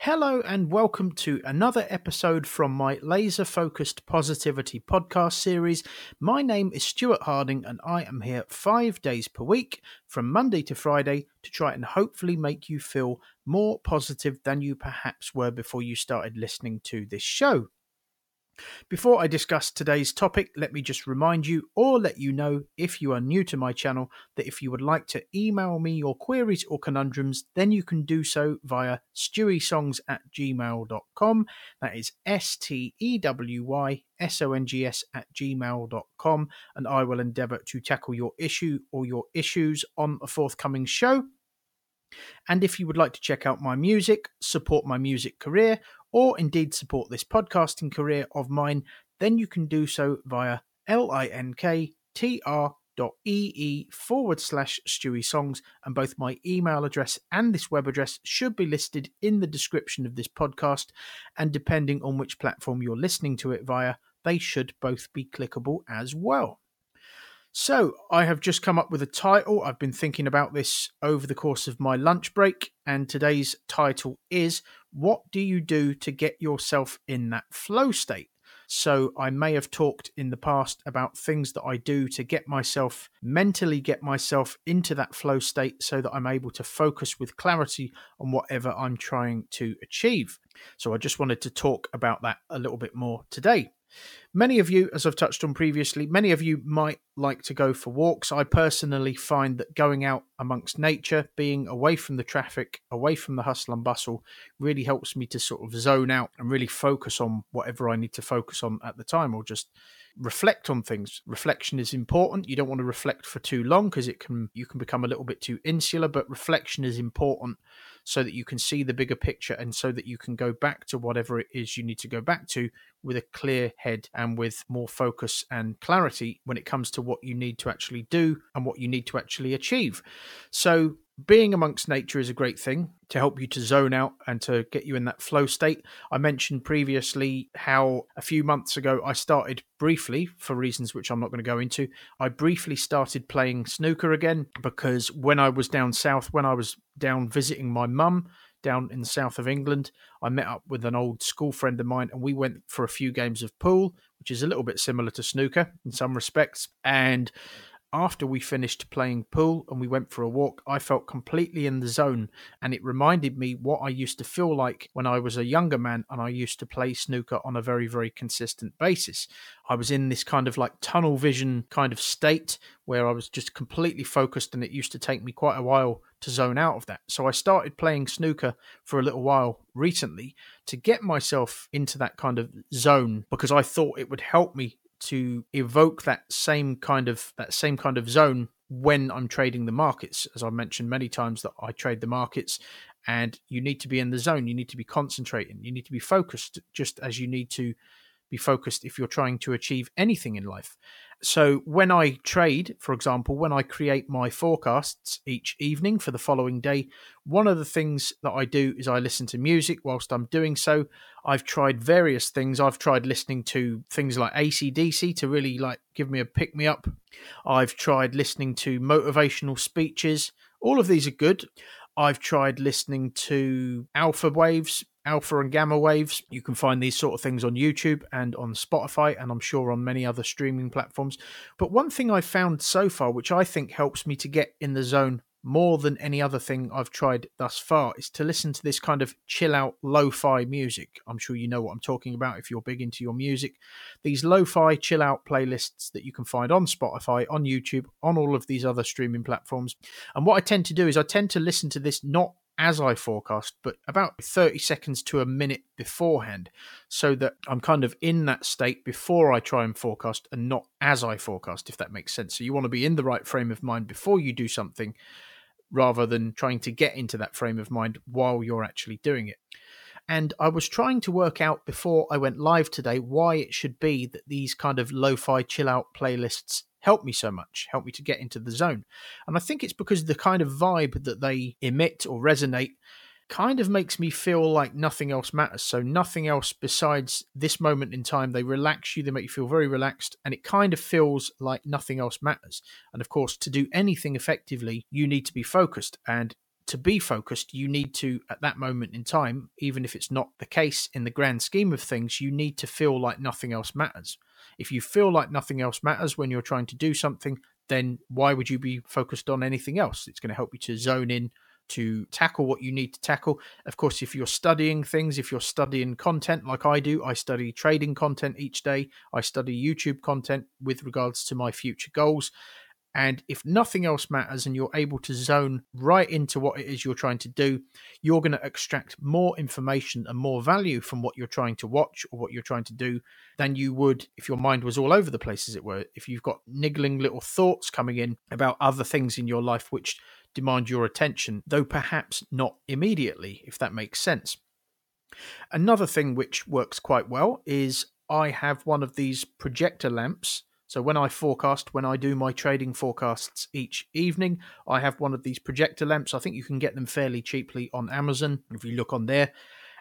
Hello, and welcome to another episode from my laser focused positivity podcast series. My name is Stuart Harding, and I am here five days per week from Monday to Friday to try and hopefully make you feel more positive than you perhaps were before you started listening to this show. Before I discuss today's topic, let me just remind you or let you know if you are new to my channel that if you would like to email me your queries or conundrums, then you can do so via stewySongs at gmail.com. That is S T E W Y S O N G S at gmail.com, and I will endeavour to tackle your issue or your issues on a forthcoming show. And if you would like to check out my music, support my music career, or indeed support this podcasting career of mine, then you can do so via linktr.ee forward slash Stewy Songs, and both my email address and this web address should be listed in the description of this podcast. And depending on which platform you're listening to it via, they should both be clickable as well. So, I have just come up with a title. I've been thinking about this over the course of my lunch break, and today's title is What Do You Do to Get Yourself in That Flow State? So, I may have talked in the past about things that I do to get myself mentally get myself into that flow state so that I'm able to focus with clarity on whatever I'm trying to achieve. So, I just wanted to talk about that a little bit more today. Many of you, as I've touched on previously, many of you might like to go for walks. I personally find that going out amongst nature, being away from the traffic, away from the hustle and bustle, really helps me to sort of zone out and really focus on whatever I need to focus on at the time or just reflect on things. Reflection is important. You don't want to reflect for too long because it can you can become a little bit too insular, but reflection is important so that you can see the bigger picture and so that you can go back to whatever it is you need to go back to with a clear head and with more focus and clarity when it comes to what you need to actually do and what you need to actually achieve. So, being amongst nature is a great thing to help you to zone out and to get you in that flow state. I mentioned previously how a few months ago I started briefly, for reasons which I'm not going to go into, I briefly started playing snooker again because when I was down south, when I was down visiting my mum, down in the south of England. I met up with an old school friend of mine and we went for a few games of pool, which is a little bit similar to snooker in some respects. And after we finished playing pool and we went for a walk, I felt completely in the zone. And it reminded me what I used to feel like when I was a younger man and I used to play snooker on a very, very consistent basis. I was in this kind of like tunnel vision kind of state where I was just completely focused and it used to take me quite a while to zone out of that. So I started playing snooker for a little while recently to get myself into that kind of zone because I thought it would help me to evoke that same kind of that same kind of zone when I'm trading the markets. As I've mentioned many times that I trade the markets and you need to be in the zone, you need to be concentrating, you need to be focused just as you need to be focused if you're trying to achieve anything in life. So when I trade, for example, when I create my forecasts each evening for the following day, one of the things that I do is I listen to music whilst I'm doing so. I've tried various things. I've tried listening to things like ACDC to really like give me a pick me up. I've tried listening to motivational speeches. All of these are good. I've tried listening to alpha waves alpha and gamma waves. You can find these sort of things on YouTube and on Spotify, and I'm sure on many other streaming platforms. But one thing I've found so far, which I think helps me to get in the zone more than any other thing I've tried thus far, is to listen to this kind of chill out lo fi music. I'm sure you know what I'm talking about if you're big into your music. These lo fi chill out playlists that you can find on Spotify, on YouTube, on all of these other streaming platforms. And what I tend to do is I tend to listen to this not as I forecast, but about 30 seconds to a minute beforehand, so that I'm kind of in that state before I try and forecast and not as I forecast, if that makes sense. So you want to be in the right frame of mind before you do something rather than trying to get into that frame of mind while you're actually doing it. And I was trying to work out before I went live today why it should be that these kind of lo fi chill out playlists help me so much, help me to get into the zone. And I think it's because the kind of vibe that they emit or resonate kind of makes me feel like nothing else matters. So, nothing else besides this moment in time. They relax you, they make you feel very relaxed, and it kind of feels like nothing else matters. And of course, to do anything effectively, you need to be focused. And to be focused, you need to, at that moment in time, even if it's not the case in the grand scheme of things, you need to feel like nothing else matters. If you feel like nothing else matters when you're trying to do something, then why would you be focused on anything else? It's going to help you to zone in to tackle what you need to tackle. Of course, if you're studying things, if you're studying content like I do, I study trading content each day, I study YouTube content with regards to my future goals. And if nothing else matters and you're able to zone right into what it is you're trying to do, you're going to extract more information and more value from what you're trying to watch or what you're trying to do than you would if your mind was all over the place, as it were. If you've got niggling little thoughts coming in about other things in your life which demand your attention, though perhaps not immediately, if that makes sense. Another thing which works quite well is I have one of these projector lamps so when I forecast, when I do my trading forecasts each evening, I have one of these projector lamps. I think you can get them fairly cheaply on Amazon if you look on there.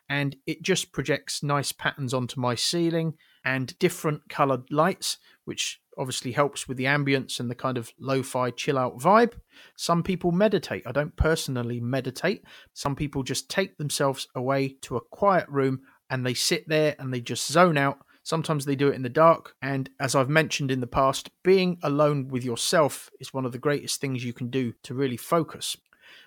And it just projects nice patterns onto my ceiling and different colored lights, which obviously helps with the ambience and the kind of lo fi chill out vibe. Some people meditate. I don't personally meditate. Some people just take themselves away to a quiet room and they sit there and they just zone out Sometimes they do it in the dark. And as I've mentioned in the past, being alone with yourself is one of the greatest things you can do to really focus.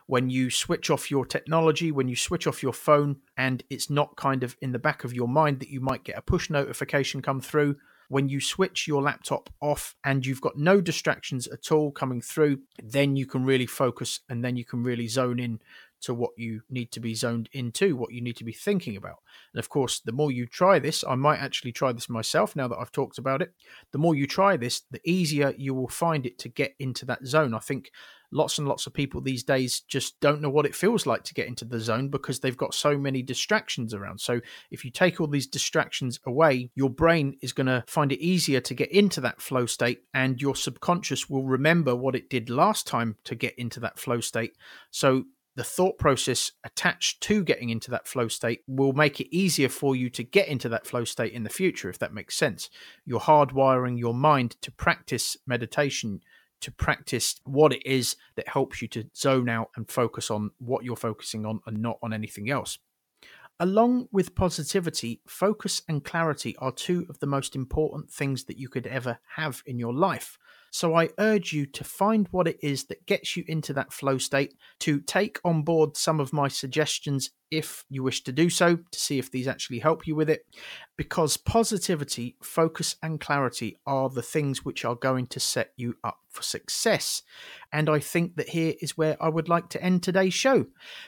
When you switch off your technology, when you switch off your phone, and it's not kind of in the back of your mind that you might get a push notification come through, when you switch your laptop off and you've got no distractions at all coming through, then you can really focus and then you can really zone in to what you need to be zoned into, what you need to be thinking about. And of course, the more you try this, I might actually try this myself now that I've talked about it. The more you try this, the easier you will find it to get into that zone. I think lots and lots of people these days just don't know what it feels like to get into the zone because they've got so many distractions around. So if you take all these distractions away, your brain is going to find it easier to get into that flow state and your subconscious will remember what it did last time to get into that flow state. So the thought process attached to getting into that flow state will make it easier for you to get into that flow state in the future, if that makes sense. You're hardwiring your mind to practice meditation, to practice what it is that helps you to zone out and focus on what you're focusing on and not on anything else. Along with positivity, focus and clarity are two of the most important things that you could ever have in your life. So I urge you to find what it is that gets you into that flow state, to take on board some of my suggestions if you wish to do so, to see if these actually help you with it, because positivity, focus, and clarity are the things which are going to set you up for success. And I think that here is where I would like to end today's show.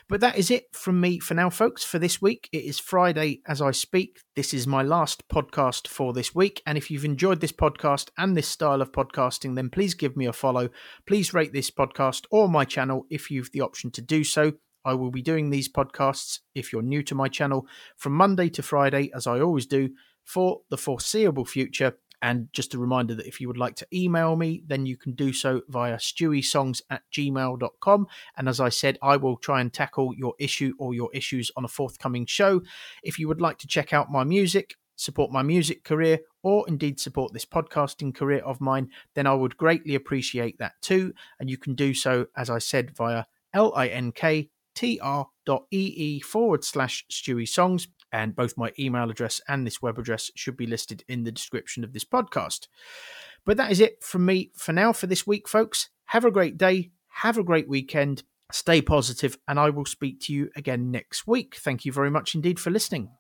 But that is it from me for now, folks, for this week. It is Friday as I speak. This is my last podcast for this week. And if you've enjoyed this podcast and this style of podcasting, then please give me a follow. Please rate this podcast or my channel if you've the option to do so. I will be doing these podcasts, if you're new to my channel, from Monday to Friday, as I always do, for the foreseeable future. And just a reminder that if you would like to email me, then you can do so via stewysongs at gmail.com. And as I said, I will try and tackle your issue or your issues on a forthcoming show. If you would like to check out my music, support my music career, or indeed support this podcasting career of mine, then I would greatly appreciate that too. And you can do so, as I said, via L I N K tr.ee forward slash Stewy Songs. And both my email address and this web address should be listed in the description of this podcast. But that is it from me for now for this week, folks. Have a great day. Have a great weekend. Stay positive, and I will speak to you again next week. Thank you very much indeed for listening.